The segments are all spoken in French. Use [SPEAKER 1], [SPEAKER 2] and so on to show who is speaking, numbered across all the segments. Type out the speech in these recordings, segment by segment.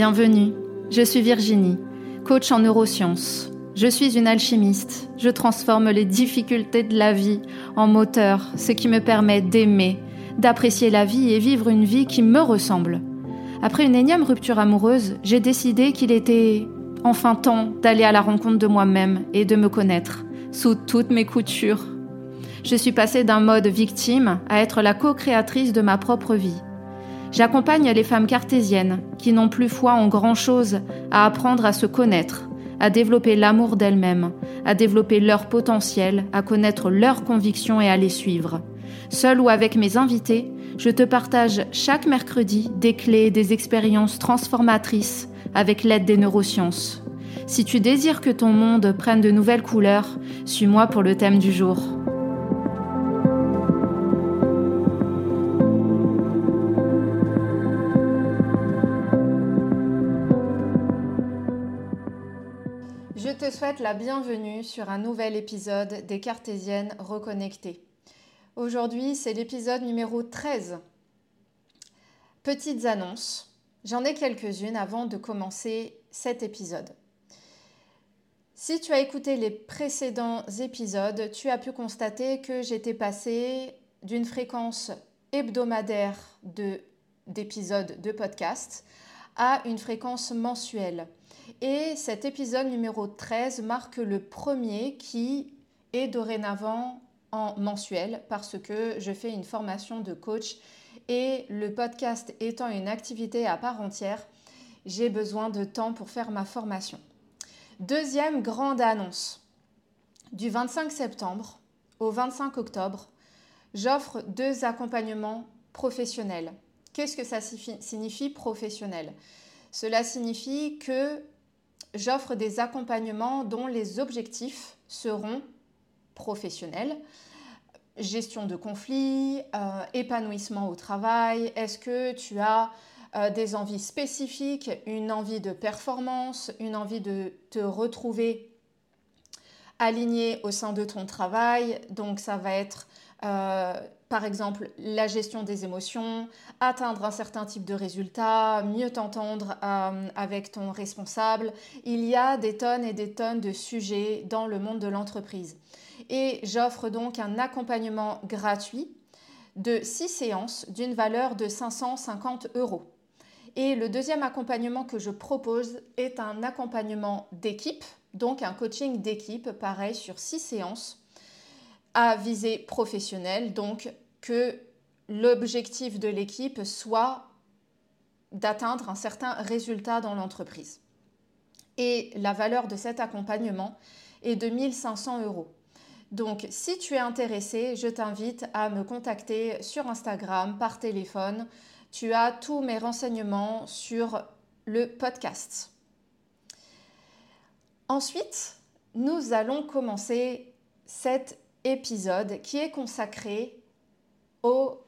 [SPEAKER 1] Bienvenue, je suis Virginie, coach en neurosciences. Je suis une alchimiste, je transforme les difficultés de la vie en moteur, ce qui me permet d'aimer, d'apprécier la vie et vivre une vie qui me ressemble. Après une énième rupture amoureuse, j'ai décidé qu'il était enfin temps d'aller à la rencontre de moi-même et de me connaître sous toutes mes coutures. Je suis passée d'un mode victime à être la co-créatrice de ma propre vie. J'accompagne les femmes cartésiennes qui n'ont plus foi en grand-chose à apprendre à se connaître, à développer l'amour d'elles-mêmes, à développer leur potentiel, à connaître leurs convictions et à les suivre. Seul ou avec mes invités, je te partage chaque mercredi des clés, des expériences transformatrices avec l'aide des neurosciences. Si tu désires que ton monde prenne de nouvelles couleurs, suis-moi pour le thème du jour. Te souhaite la bienvenue sur un nouvel épisode des Cartésiennes reconnectées. Aujourd'hui, c'est l'épisode numéro 13. Petites annonces. J'en ai quelques-unes avant de commencer cet épisode. Si tu as écouté les précédents épisodes, tu as pu constater que j'étais passée d'une fréquence hebdomadaire d'épisodes de, de podcast à une fréquence mensuelle. Et cet épisode numéro 13 marque le premier qui est dorénavant en mensuel parce que je fais une formation de coach et le podcast étant une activité à part entière, j'ai besoin de temps pour faire ma formation. Deuxième grande annonce. Du 25 septembre au 25 octobre, j'offre deux accompagnements professionnels. Qu'est-ce que ça signifie professionnel? Cela signifie que j'offre des accompagnements dont les objectifs seront professionnel, gestion de conflits, euh, épanouissement au travail, est-ce que tu as euh, des envies spécifiques, une envie de performance, une envie de te retrouver aligné au sein de ton travail? Donc ça va être euh, par exemple la gestion des émotions, atteindre un certain type de résultat, mieux t'entendre avec ton responsable. Il y a des tonnes et des tonnes de sujets dans le monde de l'entreprise et j'offre donc un accompagnement gratuit de 6 séances d'une valeur de 550 euros. Et le deuxième accompagnement que je propose est un accompagnement d'équipe, donc un coaching d'équipe, pareil, sur 6 séances à visée professionnelle, donc que l'objectif de l'équipe soit d'atteindre un certain résultat dans l'entreprise. Et la valeur de cet accompagnement est de 1500 euros. Donc, si tu es intéressé, je t'invite à me contacter sur Instagram, par téléphone. Tu as tous mes renseignements sur le podcast. Ensuite, nous allons commencer cet épisode qui est consacré au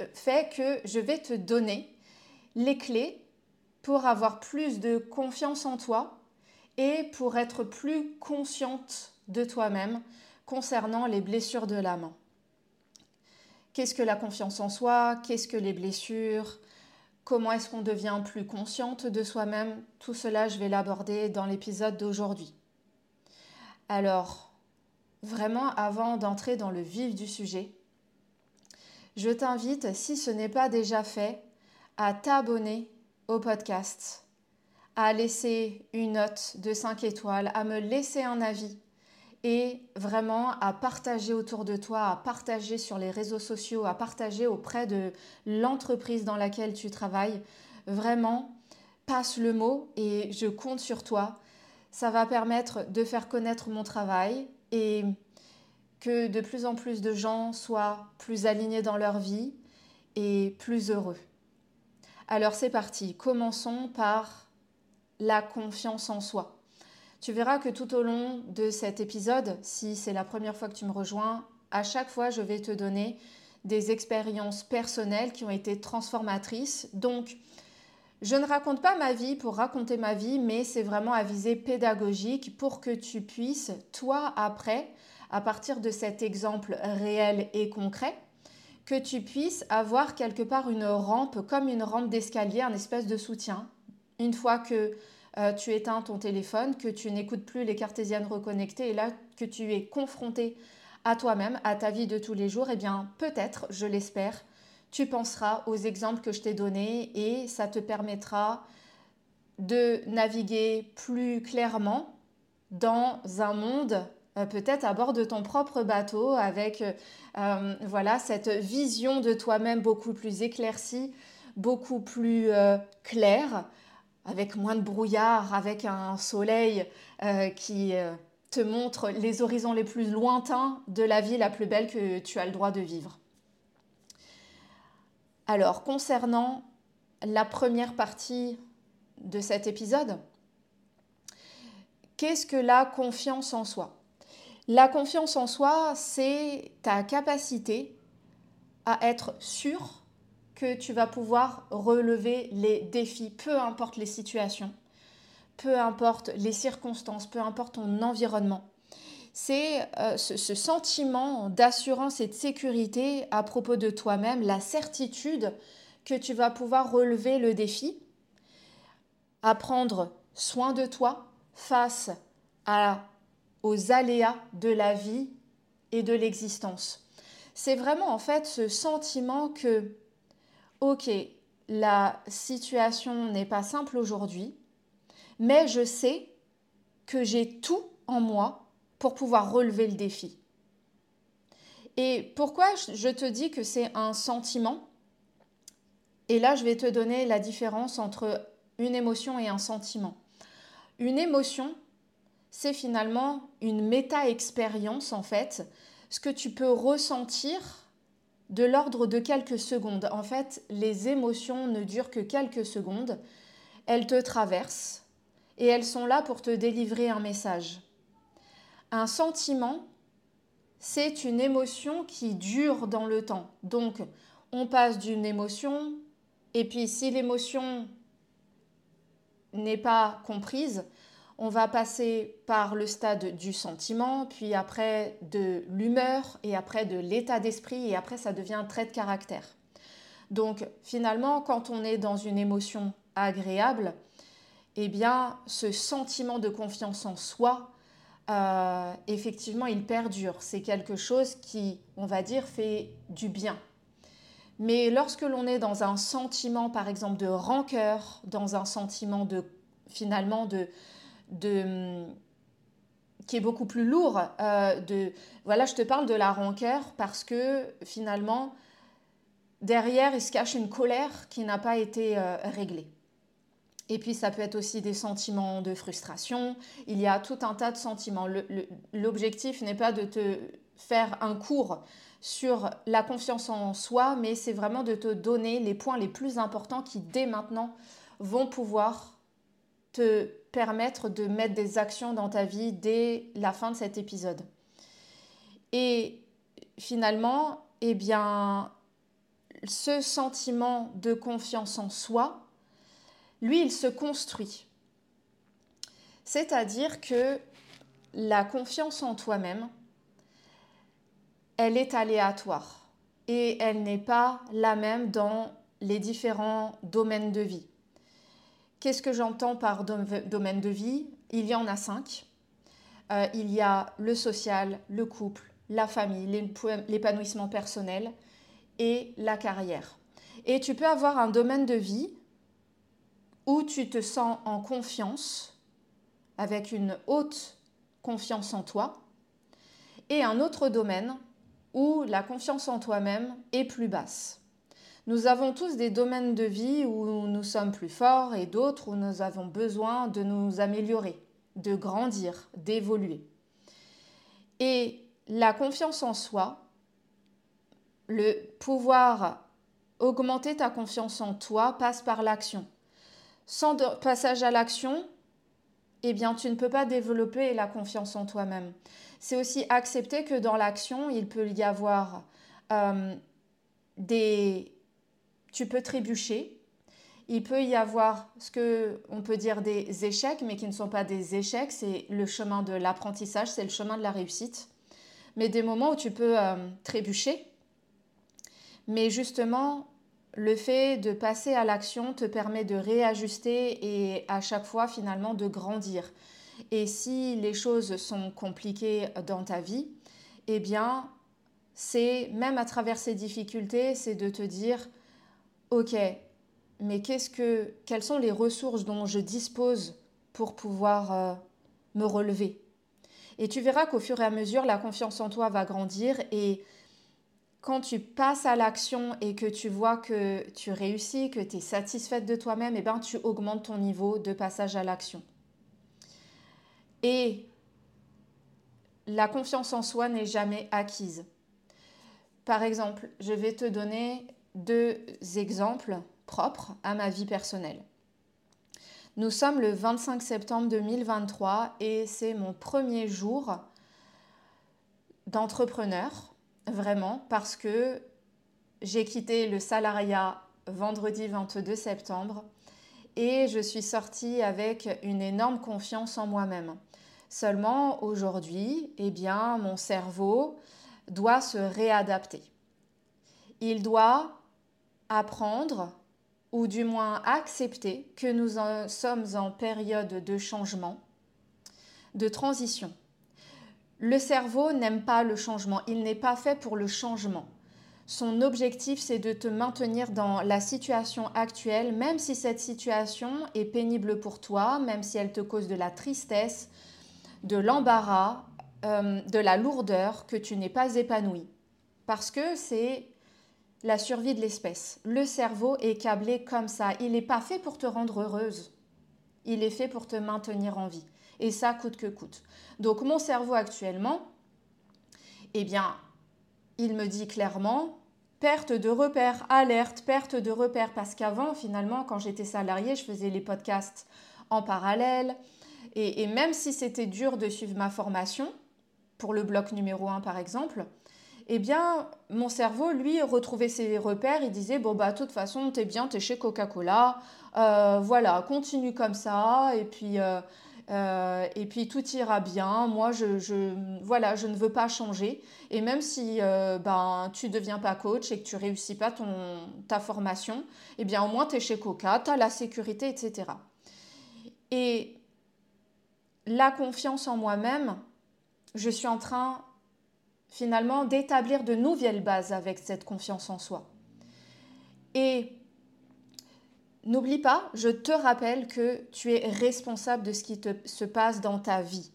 [SPEAKER 1] euh, fait que je vais te donner les clés pour avoir plus de confiance en toi et pour être plus consciente de toi-même concernant les blessures de l'âme. Qu'est-ce que la confiance en soi? Qu'est-ce que les blessures? Comment est-ce qu'on devient plus consciente de soi-même? Tout cela, je vais l'aborder dans l'épisode d'aujourd'hui. Alors, vraiment, avant d'entrer dans le vif du sujet, je t'invite, si ce n'est pas déjà fait, à t'abonner au podcast, à laisser une note de 5 étoiles, à me laisser un avis et vraiment à partager autour de toi, à partager sur les réseaux sociaux, à partager auprès de l'entreprise dans laquelle tu travailles. Vraiment, passe le mot et je compte sur toi. Ça va permettre de faire connaître mon travail et que de plus en plus de gens soient plus alignés dans leur vie et plus heureux. Alors c'est parti, commençons par la confiance en soi. Tu verras que tout au long de cet épisode, si c'est la première fois que tu me rejoins, à chaque fois, je vais te donner des expériences personnelles qui ont été transformatrices. Donc, je ne raconte pas ma vie pour raconter ma vie, mais c'est vraiment à visée pédagogique pour que tu puisses, toi, après, à partir de cet exemple réel et concret, que tu puisses avoir quelque part une rampe, comme une rampe d'escalier, un espèce de soutien, Une fois que euh, tu éteins ton téléphone, que tu n'écoutes plus les cartésiennes reconnectées et là que tu es confronté à toi-même, à ta vie de tous les jours, eh bien peut-être, je l'espère, tu penseras aux exemples que je t'ai donnés et ça te permettra de naviguer plus clairement dans un monde euh, peut-être à bord de ton propre bateau avec euh, voilà cette vision de toi-même beaucoup plus éclaircie, beaucoup plus claire avec moins de brouillard, avec un soleil euh, qui euh, te montre les horizons les plus lointains de la vie la plus belle que tu as le droit de vivre. Alors, concernant la première partie de cet épisode, qu'est-ce que la confiance en soi? La confiance en soi, c'est ta capacité à être sûr que tu vas pouvoir relever les défis, peu importe les situations, peu importe les circonstances, peu importe ton environnement. C'est euh, ce, ce, sentiment d'assurance et de sécurité à propos de toi-même, la certitude que tu vas pouvoir relever le défi, à prendre soin de toi face à, aux aléas de la vie et de l'existence. C'est vraiment en fait ce sentiment que ok, la situation n'est pas simple aujourd'hui, mais je sais que j'ai tout en moi pour pouvoir relever le défi. Et pourquoi je te dis que c'est un sentiment? Et là, je vais te donner la différence entre une émotion et un sentiment. Une émotion, c'est finalement une méta-expérience en fait, ce que tu peux ressentir de l'ordre de quelques secondes. En fait, les émotions ne durent que quelques secondes. Elles te traversent et elles sont là pour te délivrer un message. Un sentiment, c'est une émotion qui dure dans le temps. Donc, on passe d'une émotion et puis si l'émotion n'est pas comprise, on va passer par le stade du sentiment, puis après de l'humeur, et après de l'état d'esprit, et après ça devient un trait de caractère. Donc finalement, quand on est dans une émotion agréable, eh bien ce sentiment de confiance en soi, euh, effectivement, il perdure. C'est quelque chose qui, on va dire, fait du bien. Mais lorsque l'on est dans un sentiment, par exemple, de rancœur, dans un sentiment de finalement de, de qui est beaucoup plus lourd. Euh, de, voilà, je te parle de la rancœur parce que finalement, derrière, il se cache une colère qui n'a pas été euh, réglée. Et puis, ça peut être aussi des sentiments de frustration. Il y a tout un tas de sentiments. L'objectif n'est pas de te faire un cours sur la confiance en soi, mais c'est vraiment de te donner les points les plus importants qui, dès maintenant, vont pouvoir te permettre de mettre des actions dans ta vie dès la fin de cet épisode. Et finalement, eh bien, ce sentiment de confiance en soi, lui, il se construit. C'est-à-dire que la confiance en toi-même, elle est aléatoire et elle n'est pas la même dans les différents domaines de vie. Qu'est-ce que j'entends par domaine de vie? Il y en a cinq. Euh, il y a le social, le couple, la famille, l'épanouissement personnel et la carrière. Et tu peux avoir un domaine de vie où tu te sens en confiance, avec une haute confiance en toi, et un autre domaine où la confiance en toi-même est plus basse. Nous avons tous des domaines de vie où nous sommes plus forts et d'autres où nous avons besoin de nous améliorer, de grandir, d'évoluer. Et la confiance en soi, le pouvoir augmenter ta confiance en toi passe par l'action. Sans passage à l'action, eh bien, tu ne peux pas développer la confiance en toi-même. C'est aussi accepter que dans l'action, il peut y avoir euh, des, tu peux trébucher. Il peut y avoir ce que on peut dire des échecs, mais qui ne sont pas des échecs. C'est le chemin de l'apprentissage, c'est le chemin de la réussite. Mais des moments où tu peux euh, trébucher. Mais justement, le fait de passer à l'action te permet de réajuster et à chaque fois finalement de grandir. Et si les choses sont compliquées dans ta vie, eh bien, c'est même à travers ces difficultés, c'est de te dire, ok, mais qu'est-ce que, quelles sont les ressources dont je dispose pour pouvoir euh, me relever? Et tu verras qu'au fur et à mesure, la confiance en toi va grandir et quand tu passes à l'action et que tu vois que tu réussis, que tu es satisfaite de toi-même, eh ben, tu augmentes ton niveau de passage à l'action. Et la confiance en soi n'est jamais acquise. Par exemple, je vais te donner deux exemples propres à ma vie personnelle. Nous sommes le 25 septembre 2023 et c'est mon premier jour d'entrepreneur vraiment, parce que j'ai quitté le salariat vendredi 22 septembre et je suis sortie avec une énorme confiance en moi-même. Seulement aujourd'hui, eh bien, mon cerveau doit se réadapter. Il doit apprendre ou du moins accepter que nous sommes en période de changement, de transition. Le cerveau n'aime pas le changement, il n'est pas fait pour le changement. Son objectif, c'est de te maintenir dans la situation actuelle, même si cette situation est pénible pour toi, même si elle te cause de la tristesse, de l'embarras, euh, de la lourdeur, que tu n'es pas épanoui. Parce que c'est la survie de l'espèce. Le cerveau est câblé comme ça. Il n'est pas fait pour te rendre heureuse. Il est fait pour te maintenir en vie et ça coûte que coûte. Donc mon cerveau actuellement, eh bien, il me dit clairement perte de repères, alerte, perte de repères, parce qu'avant, finalement, quand j'étais salariée, je faisais les podcasts en parallèle, et, même si c'était dur de suivre ma formation, pour le bloc numéro 1 par exemple, eh bien, mon cerveau, lui, retrouvait ses repères. Il disait, bon, bah, de toute façon, t'es bien, t'es chez Coca-Cola. Euh, voilà, continue comme ça. Et puis, euh, euh, et puis tout ira bien. Moi, je, voilà, je ne veux pas changer. Et même si ben, tu ne deviens pas coach et que tu réussis pas ton, ta formation, eh bien au moins tu es chez Coca, tu as la sécurité, etc. Et la confiance en moi-même, je suis en train finalement d'établir de nouvelles bases avec cette confiance en soi. Et N'oublie pas, je te rappelle que tu es responsable de ce qui se passe dans ta vie.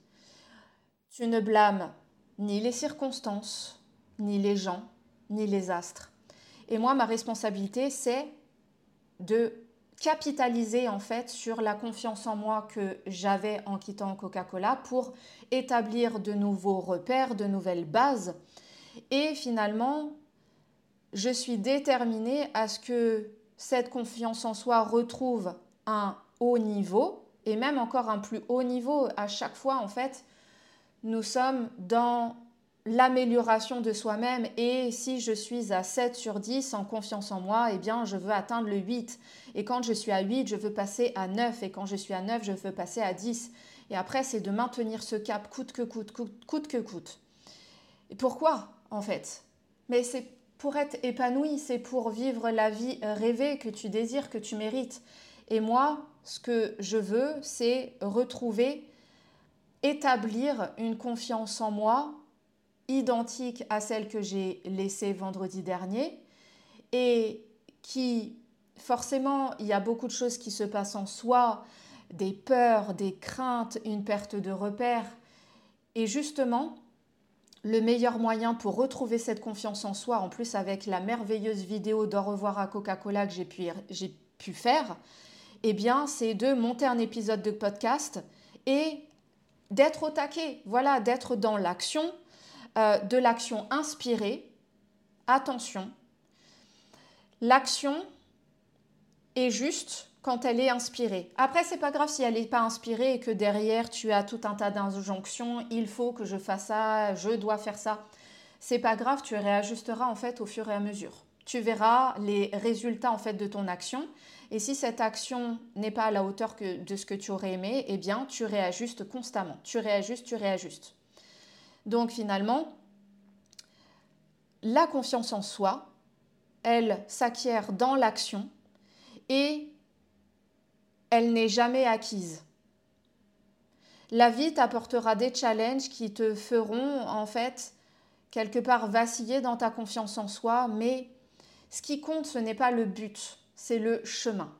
[SPEAKER 1] Tu ne blâmes ni les circonstances, ni les gens, ni les astres. Et moi, ma responsabilité, c'est de capitaliser en fait sur la confiance en moi que j'avais en quittant Coca-Cola pour établir de nouveaux repères, de nouvelles bases. Et finalement, je suis déterminée à ce que cette confiance en soi retrouve un haut niveau et même encore un plus haut niveau. À chaque fois, en fait, nous sommes dans l'amélioration de soi-même et si je suis à 7 sur 10 en confiance en moi, eh bien, je veux atteindre le 8. Et quand je suis à 8, je veux passer à 9 et quand je suis à 9, je veux passer à 10. Et après, c'est de maintenir ce cap coûte que coûte, coûte, coûte que coûte. Et pourquoi, en fait? Mais c'est pour être épanoui, c'est pour vivre la vie rêvée que tu désires, que tu mérites. Et moi, ce que je veux, c'est retrouver, établir une confiance en moi identique à celle que j'ai laissée vendredi dernier et qui, forcément, il y a beaucoup de choses qui se passent en soi, des peurs, des craintes, une perte de repères. Et justement, le meilleur moyen pour retrouver cette confiance en soi, en plus avec la merveilleuse vidéo d'au revoir à Coca-Cola que j'ai pu, pu, faire, eh bien, c'est de monter un épisode de podcast et d'être au taquet, voilà, d'être dans l'action, euh, de l'action inspirée. Attention, l'action est juste quand elle est inspirée. Après, c'est pas grave si elle n'est pas inspirée et que derrière tu as tout un tas d'injonctions, il faut que je fasse ça, je dois faire ça. C'est pas grave, tu réajusteras en fait au fur et à mesure. Tu verras les résultats en fait de ton action et si cette action n'est pas à la hauteur de ce que tu aurais aimé, eh bien tu réajustes constamment. Tu réajustes, tu réajustes. Donc finalement, la confiance en soi, elle s'acquiert dans l'action et elle n'est jamais acquise. La vie t'apportera des challenges qui te feront en fait quelque part vaciller dans ta confiance en soi, mais ce qui compte, ce n'est pas le but, c'est le chemin.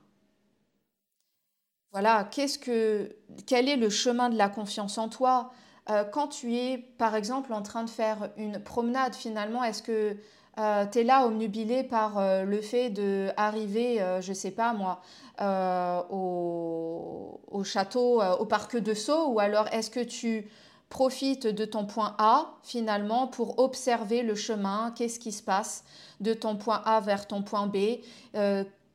[SPEAKER 1] Voilà, qu'est-ce que, quel est le chemin de la confiance en toi? Euh, Quand tu es, par exemple, en train de faire une promenade, finalement, est-ce que euh, tu es là omnubilé par euh, le fait d'arriver, je ne sais pas moi, au, au, château, au parc de Sceaux, ou alors est-ce que tu profites de ton point A finalement pour observer le chemin, qu'est-ce qui se passe de ton point A vers ton point B,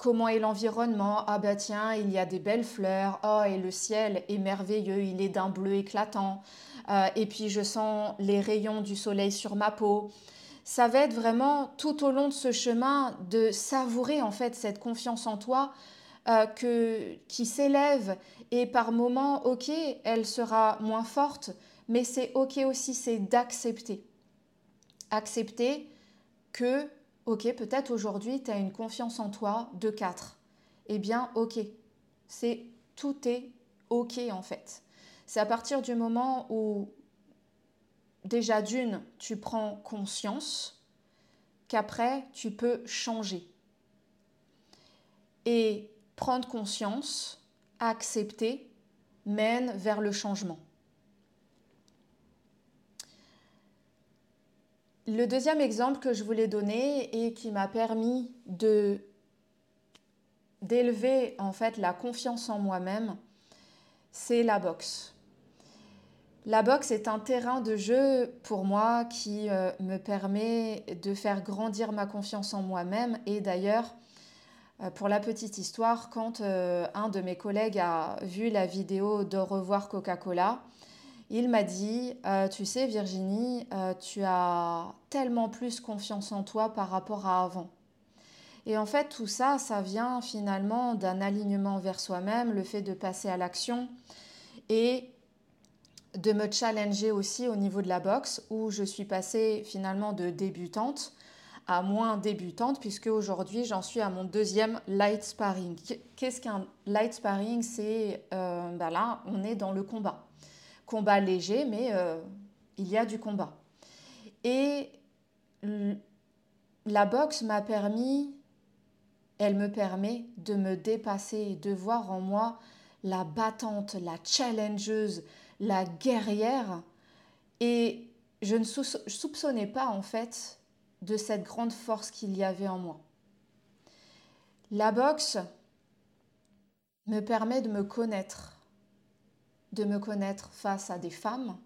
[SPEAKER 1] comment est l'environnement, ah bah tiens, il y a des belles fleurs, oh et le ciel est merveilleux, il est d'un bleu éclatant, euh, et puis je sens les rayons du soleil sur ma peau. Ça va être vraiment tout au long de ce chemin de savourer en fait cette confiance en toi euh, que, qui s'élève et par moments, ok, elle sera moins forte, mais c'est ok aussi, c'est d'accepter. Accepter que Ok, peut-être aujourd'hui, tu as une confiance en toi de 4. Eh bien, ok. C'est tout est ok en fait. C'est à partir du moment où déjà d'une, tu prends conscience qu'après, tu peux changer. Et prendre conscience, accepter, mène vers le changement. Le deuxième exemple que je voulais donner et qui m'a permis d'élever en fait la confiance en moi-même, c'est la boxe. La boxe est un terrain de jeu pour moi qui euh, me permet de faire grandir ma confiance en moi-même. Et d'ailleurs, euh, pour la petite histoire, quand euh, un de mes collègues a vu la vidéo de revoir Coca-Cola, il m'a dit, euh, tu sais Virginie, euh, tu as tellement plus confiance en toi par rapport à avant. Et en fait, tout ça, ça vient finalement d'un alignement vers soi-même, le fait de passer à l'action et de me challenger aussi au niveau de la boxe, où je suis passée finalement de débutante à moins débutante, puisque aujourd'hui j'en suis à mon deuxième light sparring. Qu'est-ce qu'un light sparring? C'est bah là, on est dans le combat combat léger, mais euh, il y a du combat. Et la boxe m'a permis, elle me permet de me dépasser, de voir en moi la battante, la challengeuse, la guerrière. Et je ne soupçonnais pas en fait de cette grande force qu'il y avait en moi. La boxe me permet de me connaître, de me connaître face à des femmes,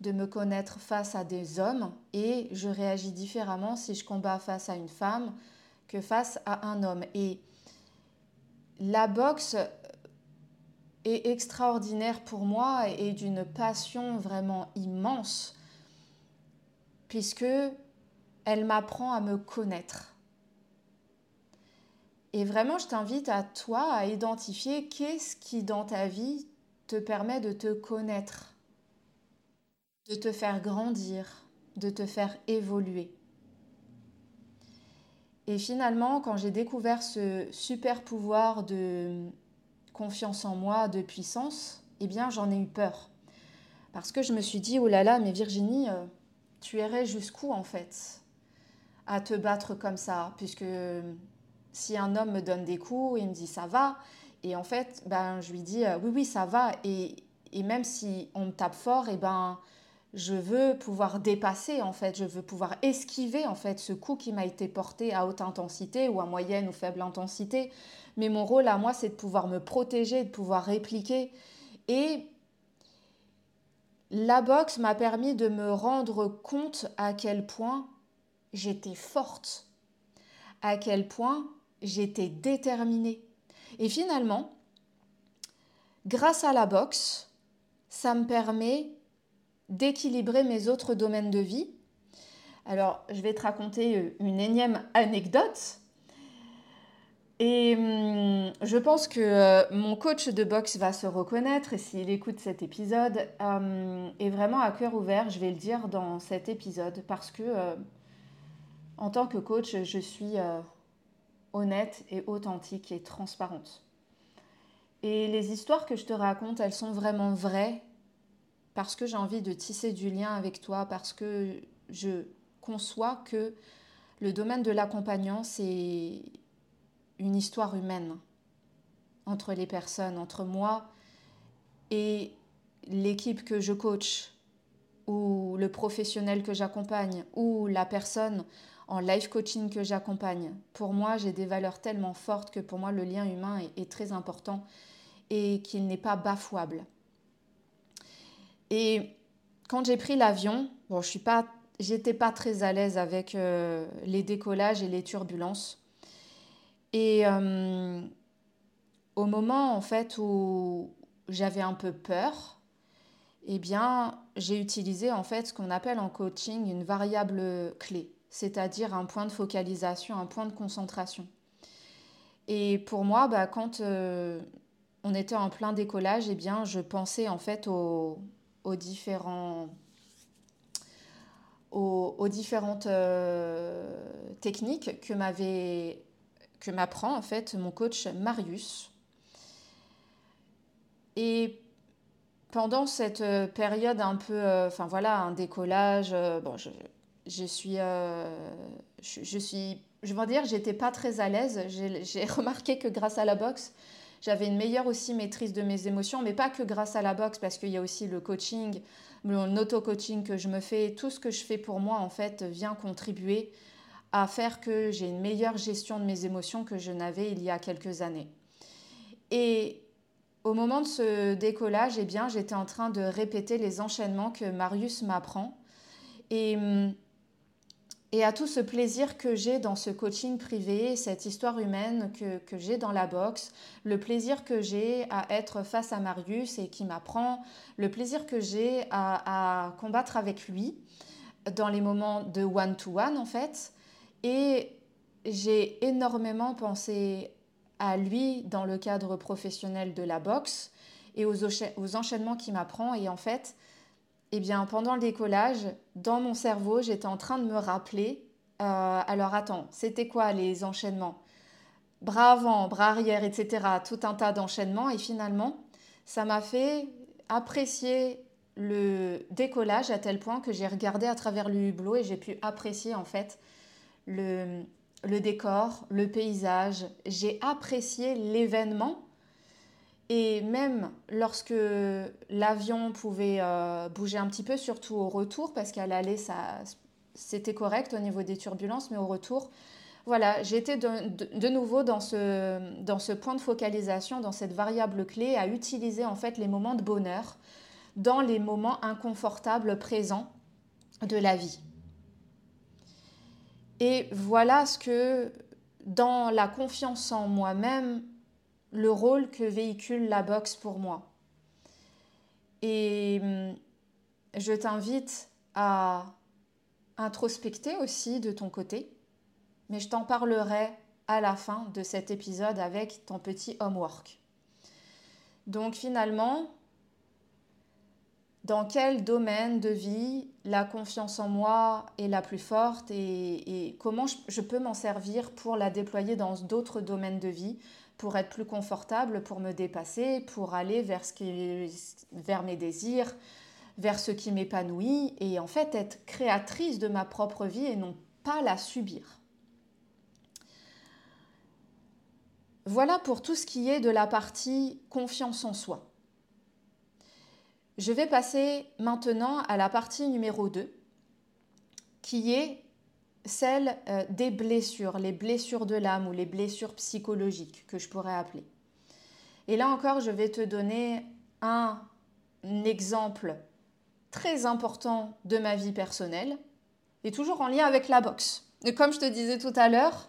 [SPEAKER 1] de me connaître face à des hommes, et je réagis différemment si je combats face à une femme que face à un homme. Et la boxe est extraordinaire pour moi et d'une passion vraiment immense, puisque elle m'apprend à me connaître. Et vraiment, je t'invite à toi à identifier qu'est-ce qui dans ta vie te permet de te connaître, de te faire grandir, de te faire évoluer. Et finalement, quand j'ai découvert ce super pouvoir de confiance en moi, de puissance, eh bien j'en ai eu peur. Parce que je me suis dit, oh là là, mais Virginie, euh, tu irais jusqu'où en fait à te battre comme ça? Puisque si un homme me donne des coups, il me dit ça va, et en fait, ben, je lui dis euh, oui, oui, ça va. Et, et, même si on me tape fort, et ben, je veux pouvoir dépasser, en fait, je veux pouvoir esquiver, en fait, ce coup qui m'a été porté à haute intensité ou à moyenne ou faible intensité. Mais mon rôle à moi, c'est de pouvoir me protéger, de pouvoir répliquer. Et la boxe m'a permis de me rendre compte à quel point j'étais forte, à quel point j'étais déterminée et finalement, grâce à la boxe, ça me permet d'équilibrer mes autres domaines de vie. Alors, je vais te raconter euh, une énième anecdote. Et hum, je pense que euh, mon coach de boxe va se reconnaître s'il écoute cet épisode, hum, est vraiment à cœur ouvert, je vais le dire dans cet épisode, parce que euh, En tant que coach, je suis euh, honnête et authentique et transparente. Et les histoires que je te raconte, elles sont vraiment vraies parce que j'ai envie de tisser du lien avec toi, parce que je conçois que le domaine de l'accompagnant, c'est une histoire humaine entre les personnes, entre moi et l'équipe que je coach, ou le professionnel que j'accompagne, ou la personne en life coaching que j'accompagne. Pour moi, j'ai des valeurs tellement fortes que pour moi, le lien humain est, très important et qu'il n'est pas bafouable. Et quand j'ai pris l'avion, bon, je suis pas, j'étais pas très à l'aise avec euh, les décollages et les turbulences. Et euh, au moment en fait où j'avais un peu peur, eh bien, j'ai utilisé en fait ce qu'on appelle en coaching une variable clé, c'est-à-dire un point de focalisation, un point de concentration. Et pour moi, bah, quand euh, on était en plein décollage, eh bien, je pensais en fait aux, différents aux, différentes euh, techniques que m'apprend en fait mon coach Marius. Et pendant cette euh, période un peu, enfin voilà, un décollage, bon, je suis, je, suis, je vais dire, j'étais pas très à l'aise. J'ai remarqué que grâce à la boxe, j'avais une meilleure aussi maîtrise de mes émotions, mais pas que grâce à la boxe, parce qu'il y a aussi le coaching, mon auto-coaching que je me fais. Tout ce que je fais pour moi, en fait, vient contribuer à faire que j'ai une meilleure gestion de mes émotions que je n'avais il y a quelques années. Et au moment de ce décollage, eh bien, j'étais en train de répéter les enchaînements que Marius m'apprend. Et, et à tout ce plaisir que j'ai dans ce coaching privé, cette histoire humaine que, que j'ai dans la boxe, le plaisir que j'ai à être face à Marius et qui m'apprend, le plaisir que j'ai à, combattre avec lui dans les moments de one-to-one -one, en fait. Et j'ai énormément pensé à lui dans le cadre professionnel de la boxe et aux, aux enchaînements qu'il m'apprend. Et en fait, eh bien, pendant le décollage, dans mon cerveau, j'étais en train de me rappeler, euh, alors attends, c'était quoi les enchaînements? Bras avant, bras arrière, etc. Tout un tas d'enchaînements. Et finalement, ça m'a fait apprécier le décollage à tel point que j'ai regardé à travers le hublot et j'ai pu apprécier en fait le, le décor, le paysage. J'ai apprécié l'événement. Et même lorsque l'avion pouvait euh, bouger un petit peu, surtout au retour, parce qu'à l'aller, ça, c'était correct au niveau des turbulences, mais au retour, voilà, j'étais de, nouveau dans ce, dans ce point de focalisation, dans cette variable clé, à utiliser en fait les moments de bonheur dans les moments inconfortables présents de la vie. Et voilà ce que, dans la confiance en moi-même, le rôle que véhicule la boxe pour moi. Et hum, je t'invite à introspecter aussi de ton côté, mais je t'en parlerai à la fin de cet épisode avec ton petit homework. Donc finalement, dans quel domaine de vie la confiance en moi est la plus forte et, comment je, peux m'en servir pour la déployer dans d'autres domaines de vie, pour être plus confortable, pour me dépasser, pour aller vers, ce qui, mes désirs, vers ce qui m'épanouit et en fait être créatrice de ma propre vie et non pas la subir. Voilà pour tout ce qui est de la partie confiance en soi. Je vais passer maintenant à la partie numéro 2, qui est celle euh, des blessures, les blessures de l'âme ou les blessures psychologiques que je pourrais appeler. Et là encore, je vais te donner un exemple très important de ma vie personnelle et toujours en lien avec la boxe. Et comme je te disais tout à l'heure,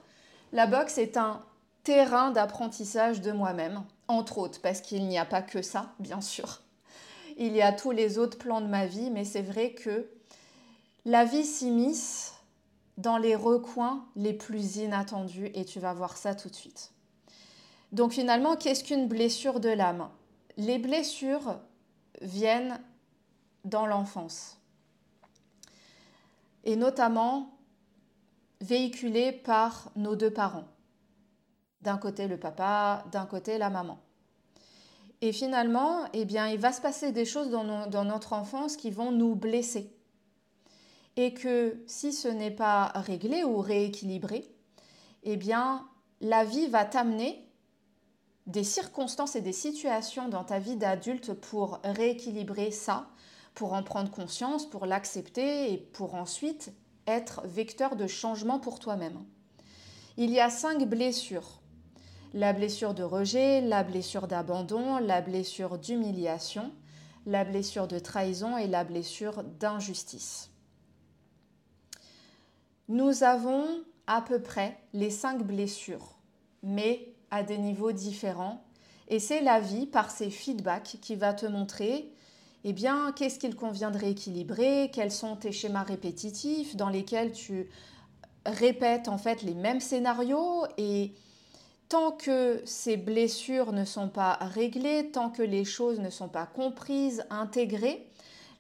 [SPEAKER 1] la boxe est un terrain d'apprentissage de moi-même, entre autres, parce qu'il n'y a pas que ça, bien sûr il y a tous les autres plans de ma vie, mais c'est vrai que la vie s'immisce dans les recoins les plus inattendus et tu vas voir ça tout de suite. Donc finalement, qu'est-ce qu'une blessure de l'âme? Les blessures viennent dans l'enfance. Et notamment véhiculée par nos deux parents. D'un côté le papa, d'un côté la maman. Et finalement, eh bien, il va se passer des choses dans, dans notre enfance qui vont nous blesser. Et que si ce n'est pas réglé ou rééquilibré, eh bien, la vie va t'amener des circonstances et des situations dans ta vie d'adulte pour rééquilibrer ça, pour en prendre conscience, pour l'accepter et pour ensuite être vecteur de changement pour toi-même. Il y a cinq blessures. La blessure de rejet, la blessure d'abandon, la blessure d'humiliation, la blessure de trahison et la blessure d'injustice. Nous avons à peu près les cinq blessures, mais à des niveaux différents. Et c'est la vie, par ses feedbacks, qui va te montrer eh bien, qu'est-ce qu'il convient de rééquilibrer, quels sont tes schémas répétitifs dans lesquels tu répètes en fait les mêmes scénarios et tant que ces blessures ne sont pas réglées, tant que les choses ne sont pas comprises, intégrées,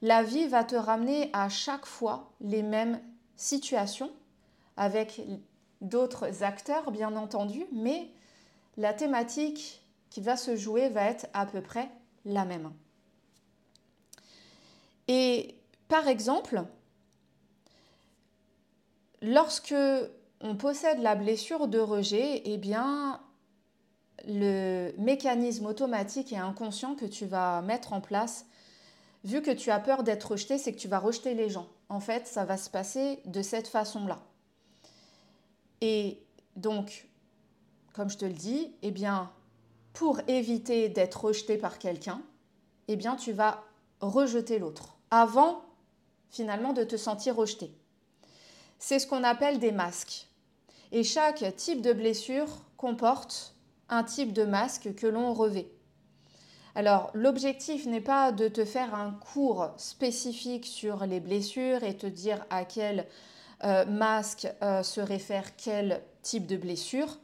[SPEAKER 1] la vie va te ramener à chaque fois les mêmes situations avec d'autres acteurs bien entendu, mais la thématique qui va se jouer va être à peu près la même. Et par exemple, lorsque on possède la blessure de rejet, eh bien, le mécanisme automatique et inconscient que tu vas mettre en place, vu que tu as peur d'être rejeté, c'est que tu vas rejeter les gens. En fait, ça va se passer de cette façon-là. Et donc, comme je te le dis, eh bien, pour éviter d'être rejeté par quelqu'un, eh bien, tu vas rejeter l'autre avant finalement de te sentir rejeté. C'est ce qu'on appelle des masques. Et chaque type de blessure comporte un type de masque que l'on revêt. Alors, l'objectif n'est pas de te faire un cours spécifique sur les blessures et te dire à quel euh, masque euh, se réfère quel type de blessure.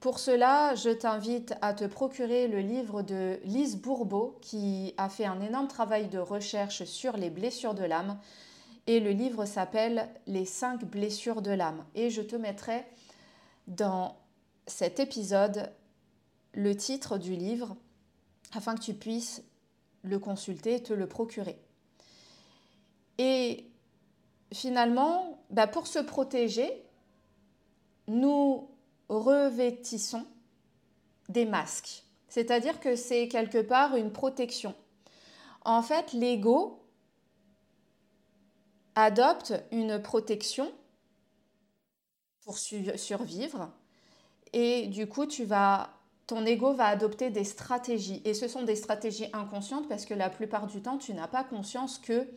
[SPEAKER 1] Pour cela, je t'invite à te procurer le livre de Lise Bourbeau qui a fait un énorme travail de recherche sur les blessures de l'âme. Et le livre s'appelle Les 5 blessures de l'âme. Et je te mettrai dans cet épisode le titre du livre afin que tu puisses le consulter te le procurer. Et finalement, bah, pour se protéger, nous revêtissons des masques. C'est-à-dire que c'est quelque part une protection. En fait, l'ego adopte une protection pour survivre et du coup, tu vas ton ego va adopter des stratégies et ce sont des stratégies inconscientes parce que la plupart du temps, tu n'as pas conscience que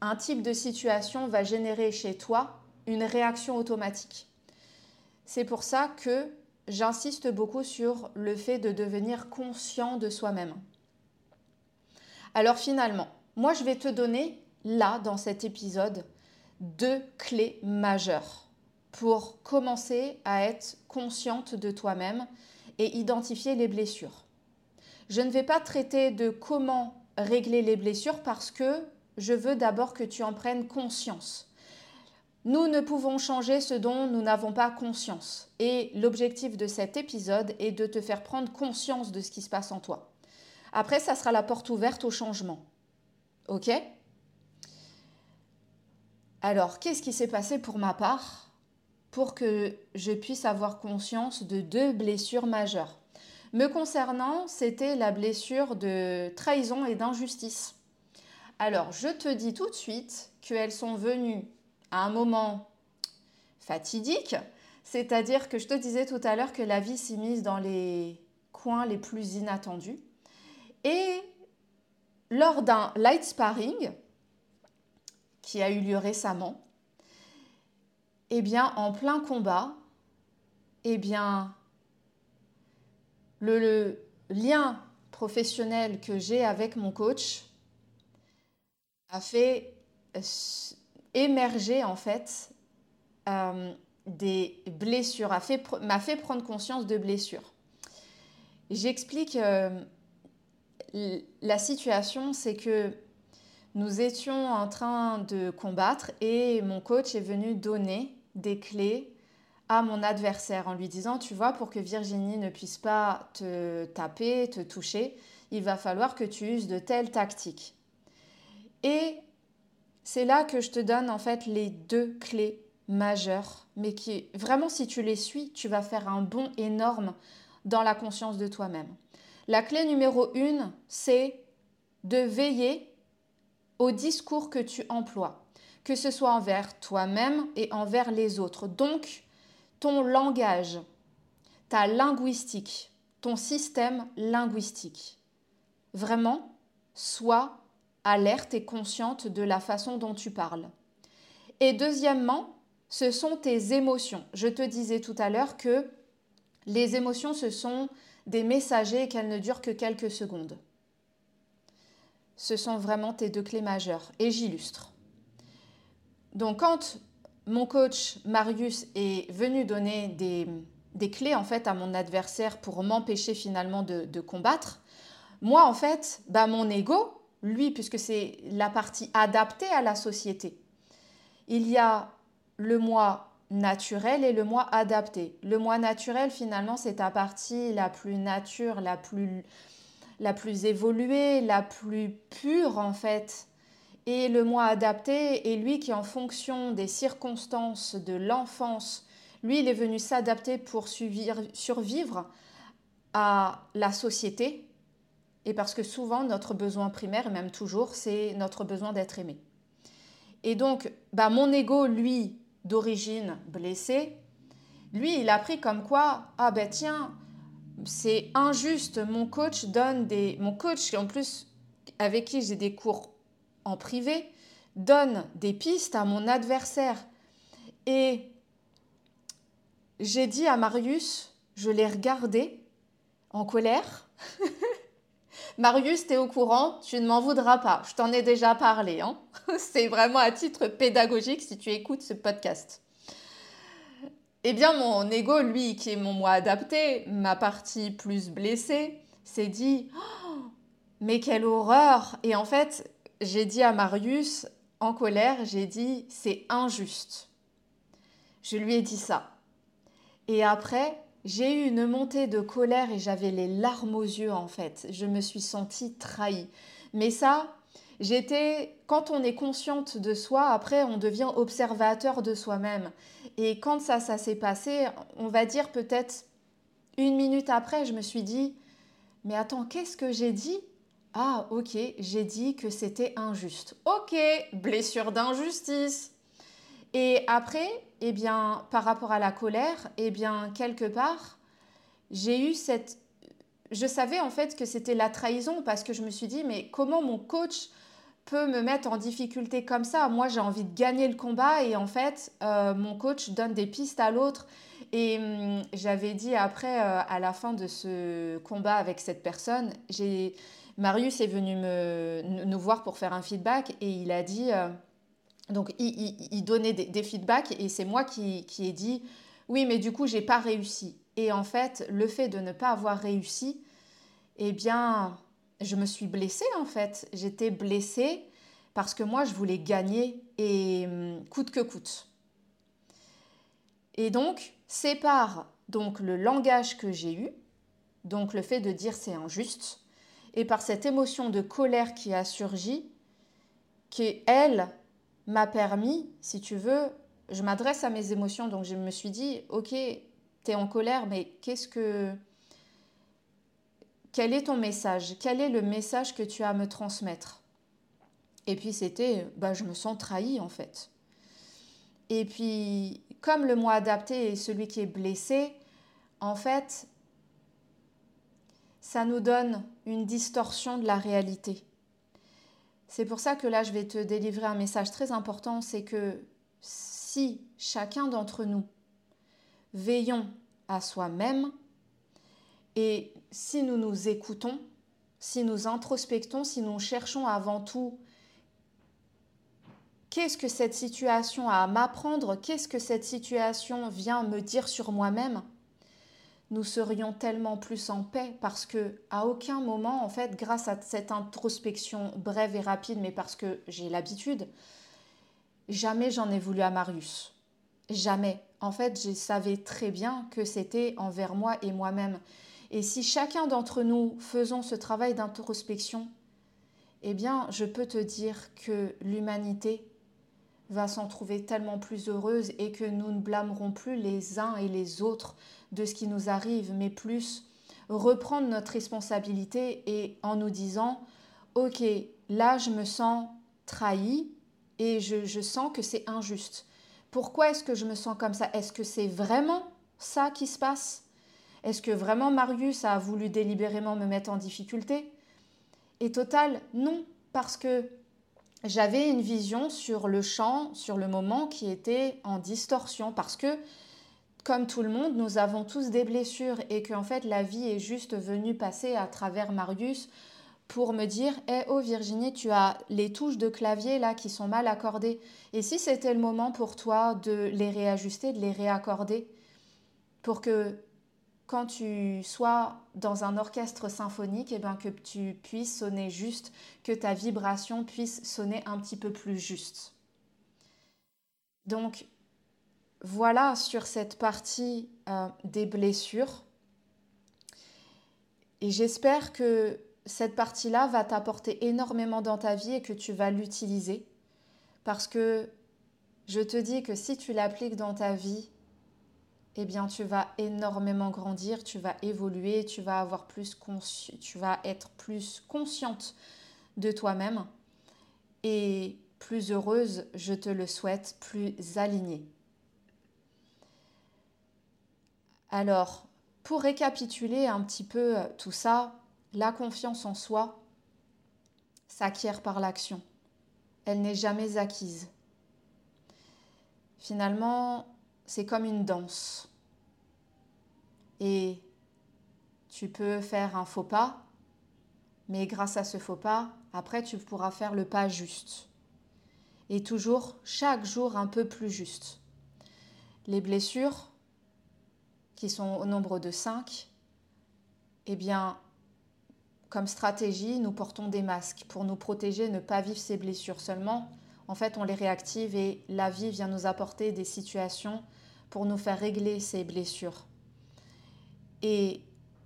[SPEAKER 1] un type de situation va générer chez toi une réaction automatique. C'est pour ça que j'insiste beaucoup sur le fait de devenir conscient de soi-même. Alors finalement, moi je vais te donner là, dans cet épisode, deux clés majeures pour commencer à être consciente de toi-même et identifier les blessures. Je ne vais pas traiter de comment régler les blessures parce que je veux d'abord que tu en prennes conscience. Nous ne pouvons changer ce dont nous n'avons pas conscience. Et l'objectif de cet épisode est de te faire prendre conscience de ce qui se passe en toi. Après, ça sera la porte ouverte au changement. OK? Alors, qu'est-ce qui s'est passé pour ma part? Pour que je puisse avoir conscience de deux blessures majeures Me concernant, c'était la blessure de trahison et d'injustice. Alors, je te dis tout de suite qu'elles sont venues à un moment fatidique, c'est-à-dire que je te disais tout à l'heure que la vie s'est mise dans les coins les plus inattendus. Et lors d'un light sparring qui a eu lieu récemment, eh bien, en plein combat, eh bien, le, lien professionnel que j'ai avec mon coach a fait émerger en fait euh, des blessures, m'a fait, fait, prendre conscience de blessures. J'explique euh, la situation, c'est que nous étions en train de combattre et mon coach est venu donner des clés à mon adversaire en lui disant, tu vois, pour que Virginie ne puisse pas te taper, te toucher, il va falloir que tu uses de telles tactiques. Et c'est là que je te donne en fait les deux clés majeures, mais qui vraiment si tu les suis, tu vas faire un bond énorme dans la conscience de toi-même. La clé numéro une, c'est de veiller au discours que tu emploies, que ce soit envers toi-même et envers les autres. Donc, ton langage, ta linguistique, ton système linguistique. Vraiment, sois alerte et consciente de la façon dont tu parles. Et deuxièmement, ce sont tes émotions. Je te disais tout à l'heure que les émotions, ce sont des messagers et qu'elles ne durent que quelques secondes. Ce sont vraiment tes deux clés majeures. Et j'illustre. Donc quand mon coach Marius est venu donner des, clés en fait à mon adversaire pour m'empêcher finalement de, combattre, moi en fait, bah, mon ego, lui, puisque c'est la partie adaptée à la société, il y a le moi naturel et le moi adapté. Le moi naturel, finalement, c'est ta partie la plus nature, la plus, la plus évoluée, la plus pure, en fait. Et le moi adapté est lui qui, en fonction des circonstances de l'enfance, lui, il est venu s'adapter pour survivre à la société. Et parce que souvent, notre besoin primaire, et même toujours, c'est notre besoin d'être aimé. Et donc, bah, mon ego, lui, d'origine blessé, lui, il a pris comme quoi, ah ben tiens, c'est injuste, mon coach donne des... Mon coach, en plus, avec qui j'ai des cours en privé, donne des pistes à mon adversaire. Et j'ai dit à Marius, je l'ai regardé en colère. Marius, tu es au courant, tu ne m'en voudras pas. Je t'en ai déjà parlé. Hein C'est vraiment à titre pédagogique si tu écoutes ce podcast. Eh bien, mon ego, lui, qui est mon moi adapté, ma partie plus blessée, s'est dit Mais quelle horreur Et en fait, j'ai dit à Marius, en colère, j'ai dit C'est injuste. Je lui ai dit ça. Et après, j'ai eu une montée de colère et j'avais les larmes aux yeux en fait. Je me suis sentie trahie. Mais ça, j'étais, quand on est consciente de soi, après on devient observateur de soi-même. Et quand ça, ça s'est passé, on va dire peut-être une minute après, je me suis dit, mais attends, qu'est-ce que j'ai dit? Ah, ok, j'ai dit que c'était injuste. Ok, blessure d'injustice. Et après, eh bien, par rapport à la colère, eh bien, quelque part, j'ai eu cette... Je savais en fait que c'était la trahison parce que je me suis dit, mais comment mon coach peut me mettre en difficulté comme ça? Moi, j'ai envie de gagner le combat et en fait, euh, mon coach donne des pistes à l'autre. Et hum, j'avais dit après, euh, à la fin de ce combat avec cette personne, j'ai... Marius est venu me, nous voir pour faire un feedback et il a dit... Euh, donc, il, donnait des, feedbacks et c'est moi qui, qui ai dit oui, mais du coup, j'ai pas réussi. Et en fait, le fait de ne pas avoir réussi, eh bien, je me suis blessée en fait. J'étais blessée parce que moi, je voulais gagner et hum, coûte que coûte. Et donc, c'est par donc le langage que j'ai eu, donc le fait de dire c'est injuste, et par cette émotion de colère qui a surgi, qui elle m'a permis, si tu veux, je m'adresse à mes émotions, donc je me suis dit, ok, tu es en colère, mais qu'est-ce que... Quel est ton message? Quel est le message que tu as à me transmettre? Et puis c'était, bah, je me sens trahi en fait. Et puis, comme le moi adapté est celui qui est blessé, en fait, ça nous donne une distorsion de la réalité. C'est pour ça que là, je vais te délivrer un message très important, c'est que si chacun d'entre nous veillons à soi-même et si nous nous écoutons, si nous introspectons, si nous cherchons avant tout qu'est-ce que cette situation a à m'apprendre, qu'est-ce que cette situation vient me dire sur moi-même, nous serions tellement plus en paix parce que à aucun moment en fait grâce à cette introspection brève et rapide mais parce que j'ai l'habitude jamais j'en ai voulu à Marius Jamais. En fait, je savais très bien que c'était envers moi et moi-même. Et si chacun d'entre nous faisons ce travail d'introspection, eh bien, je peux te dire que l'humanité va s'en trouver tellement plus heureuse et que nous ne blâmerons plus les uns et les autres de ce qui nous arrive, mais plus reprendre notre responsabilité et en nous disant, OK, là, je me sens trahi et je, je sens que c'est injuste. Pourquoi est-ce que je me sens comme ça? Est-ce que c'est vraiment ça qui se passe? Est-ce que vraiment Marius a voulu délibérément me mettre en difficulté? Et total, non, parce que j'avais une vision sur le champ, sur le moment qui était en distorsion, parce que comme tout le monde, nous avons tous des blessures et qu'en fait la vie est juste venue passer à travers Marius pour me dire Eh oh Virginie, tu as les touches de clavier là qui sont mal accordées. Et si c'était le moment pour toi de les réajuster, de les réaccorder, pour que quand tu sois dans un orchestre symphonique, et eh ben, que tu puisses sonner juste, que ta vibration puisse sonner un petit peu plus juste. Donc voilà sur cette partie euh, des blessures. Et j'espère que cette partie-là va t'apporter énormément dans ta vie et que tu vas l'utiliser. Parce que je te dis que si tu l'appliques dans ta vie, eh bien tu vas énormément grandir, tu vas évoluer, tu vas avoir plus tu vas être plus consciente de toi-même et plus heureuse, je te le souhaite, plus alignée. Alors, pour récapituler un petit peu tout ça, la confiance en soi s'acquiert par l'action. Elle n'est jamais acquise. Finalement, c'est comme une danse. Et tu peux faire un faux pas, mais grâce à ce faux pas, après tu pourras faire le pas juste. Et toujours, chaque jour, un peu plus juste. Les blessures, qui sont au nombre de cinq, eh bien, comme stratégie, nous portons des masques pour nous protéger, ne pas vivre ces blessures seulement. En fait, on les réactive et la vie vient nous apporter des situations pour nous faire régler ces blessures. Et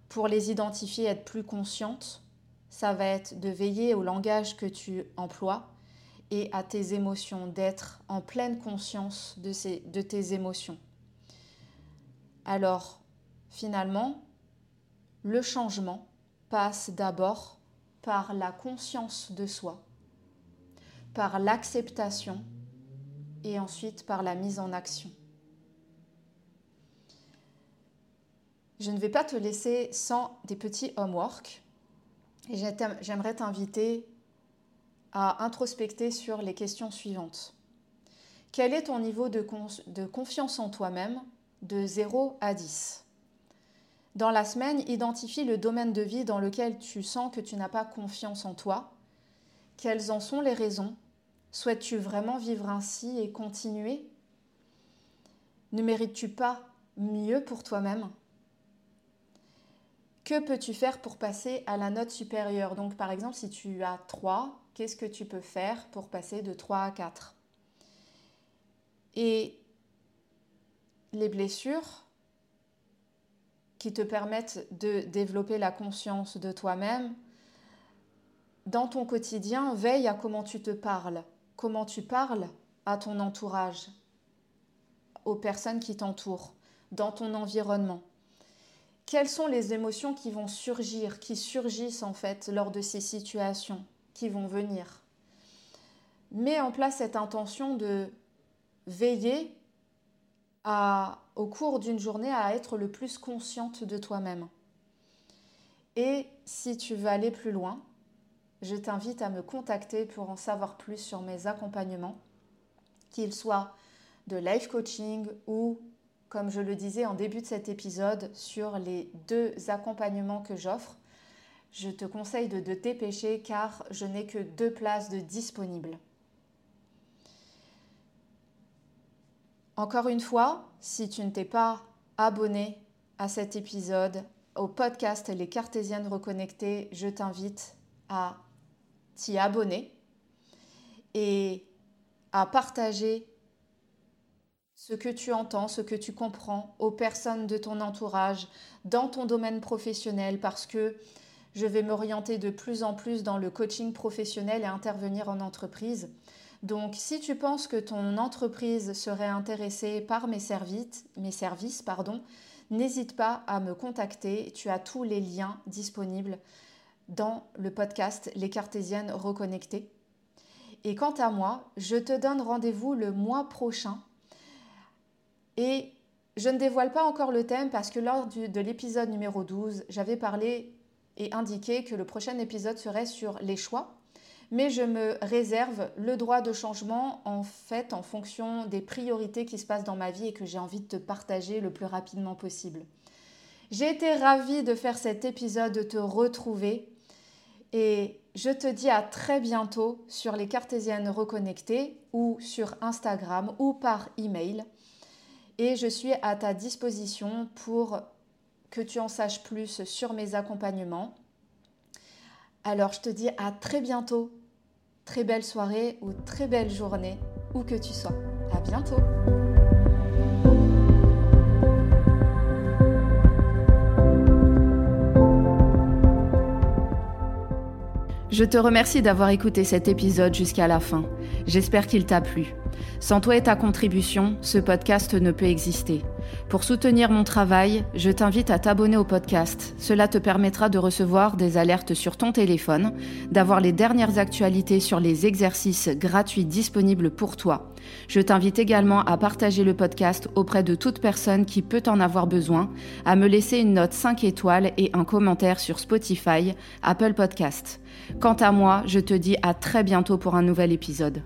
[SPEAKER 1] pour les identifier, être plus consciente, ça va être de veiller au langage que tu emploies et à tes émotions, d'être en pleine conscience de, ces, de tes émotions. Alors, finalement, le changement, passe d'abord par la conscience de soi, par l'acceptation et ensuite par la mise en action. Je ne vais pas te laisser sans des petits homework et j'aimerais t'inviter à introspecter sur les questions suivantes. Quel est ton niveau de, de confiance en toi-même de 0 à 10 dans la semaine, identifie le domaine de vie dans lequel tu sens que tu n'as pas confiance en toi. Quelles en sont les raisons? Souhaites-tu vraiment vivre ainsi et continuer? Ne mérites-tu pas mieux pour toi-même? Que peux-tu faire pour passer à la note supérieure? Donc par exemple, si tu as 3, qu'est-ce que tu peux faire pour passer de 3 à 4 Et les blessures, qui te permettent de développer la conscience de toi-même. Dans ton quotidien, veille à comment tu te parles, comment tu parles à ton entourage, aux personnes qui t'entourent, dans ton environnement. Quelles sont les émotions qui vont surgir, qui surgissent en fait lors de ces situations, qui vont venir? Mets en place cette intention de veiller à au cours d'une journée à être le plus consciente de toi-même. Et si tu veux aller plus loin, je t'invite à me contacter pour en savoir plus sur mes accompagnements, qu'ils soient de life coaching ou, comme je le disais en début de cet épisode, sur les deux accompagnements que j'offre. Je te conseille de te dépêcher car je n'ai que deux places de disponibles. Encore une fois, si tu ne t'es pas abonné à cet épisode, au podcast Les Cartésiennes Reconnectées, je t'invite à t'y abonner et à partager ce que tu entends, ce que tu comprends aux personnes de ton entourage, dans ton domaine professionnel, parce que je vais m'orienter de plus en plus dans le coaching professionnel et intervenir en entreprise. Donc si tu penses que ton entreprise serait intéressée par mes services, n'hésite pas à me contacter. Tu as tous les liens disponibles dans le podcast Les Cartésiennes reconnectées. Et quant à moi, je te donne rendez-vous le mois prochain. Et je ne dévoile pas encore le thème parce que lors de l'épisode numéro 12, j'avais parlé et indiqué que le prochain épisode serait sur les choix. Mais je me réserve le droit de changement en fait en fonction des priorités qui se passent dans ma vie et que j'ai envie de te partager le plus rapidement possible. J'ai été ravie de faire cet épisode, de te retrouver et je te dis à très bientôt sur les Cartésiennes reconnectées ou sur Instagram ou par email. Et je suis à ta disposition pour que tu en saches plus sur mes accompagnements. Alors je te dis à très bientôt. Très belle soirée ou très belle journée, où que tu sois. À bientôt. Je te remercie d'avoir écouté cet épisode jusqu'à la fin. J'espère qu'il t'a plu. Sans toi et ta contribution, ce podcast ne peut exister. Pour soutenir mon travail, je t'invite à t'abonner au podcast. Cela te permettra de recevoir des alertes sur ton téléphone, d'avoir les dernières actualités sur les exercices gratuits disponibles pour toi. Je t'invite également à partager le podcast auprès de toute personne qui peut en avoir besoin, à me laisser une note 5 étoiles et un commentaire sur Spotify, Apple Podcast. Quant à moi, je te dis à très bientôt pour un nouvel épisode.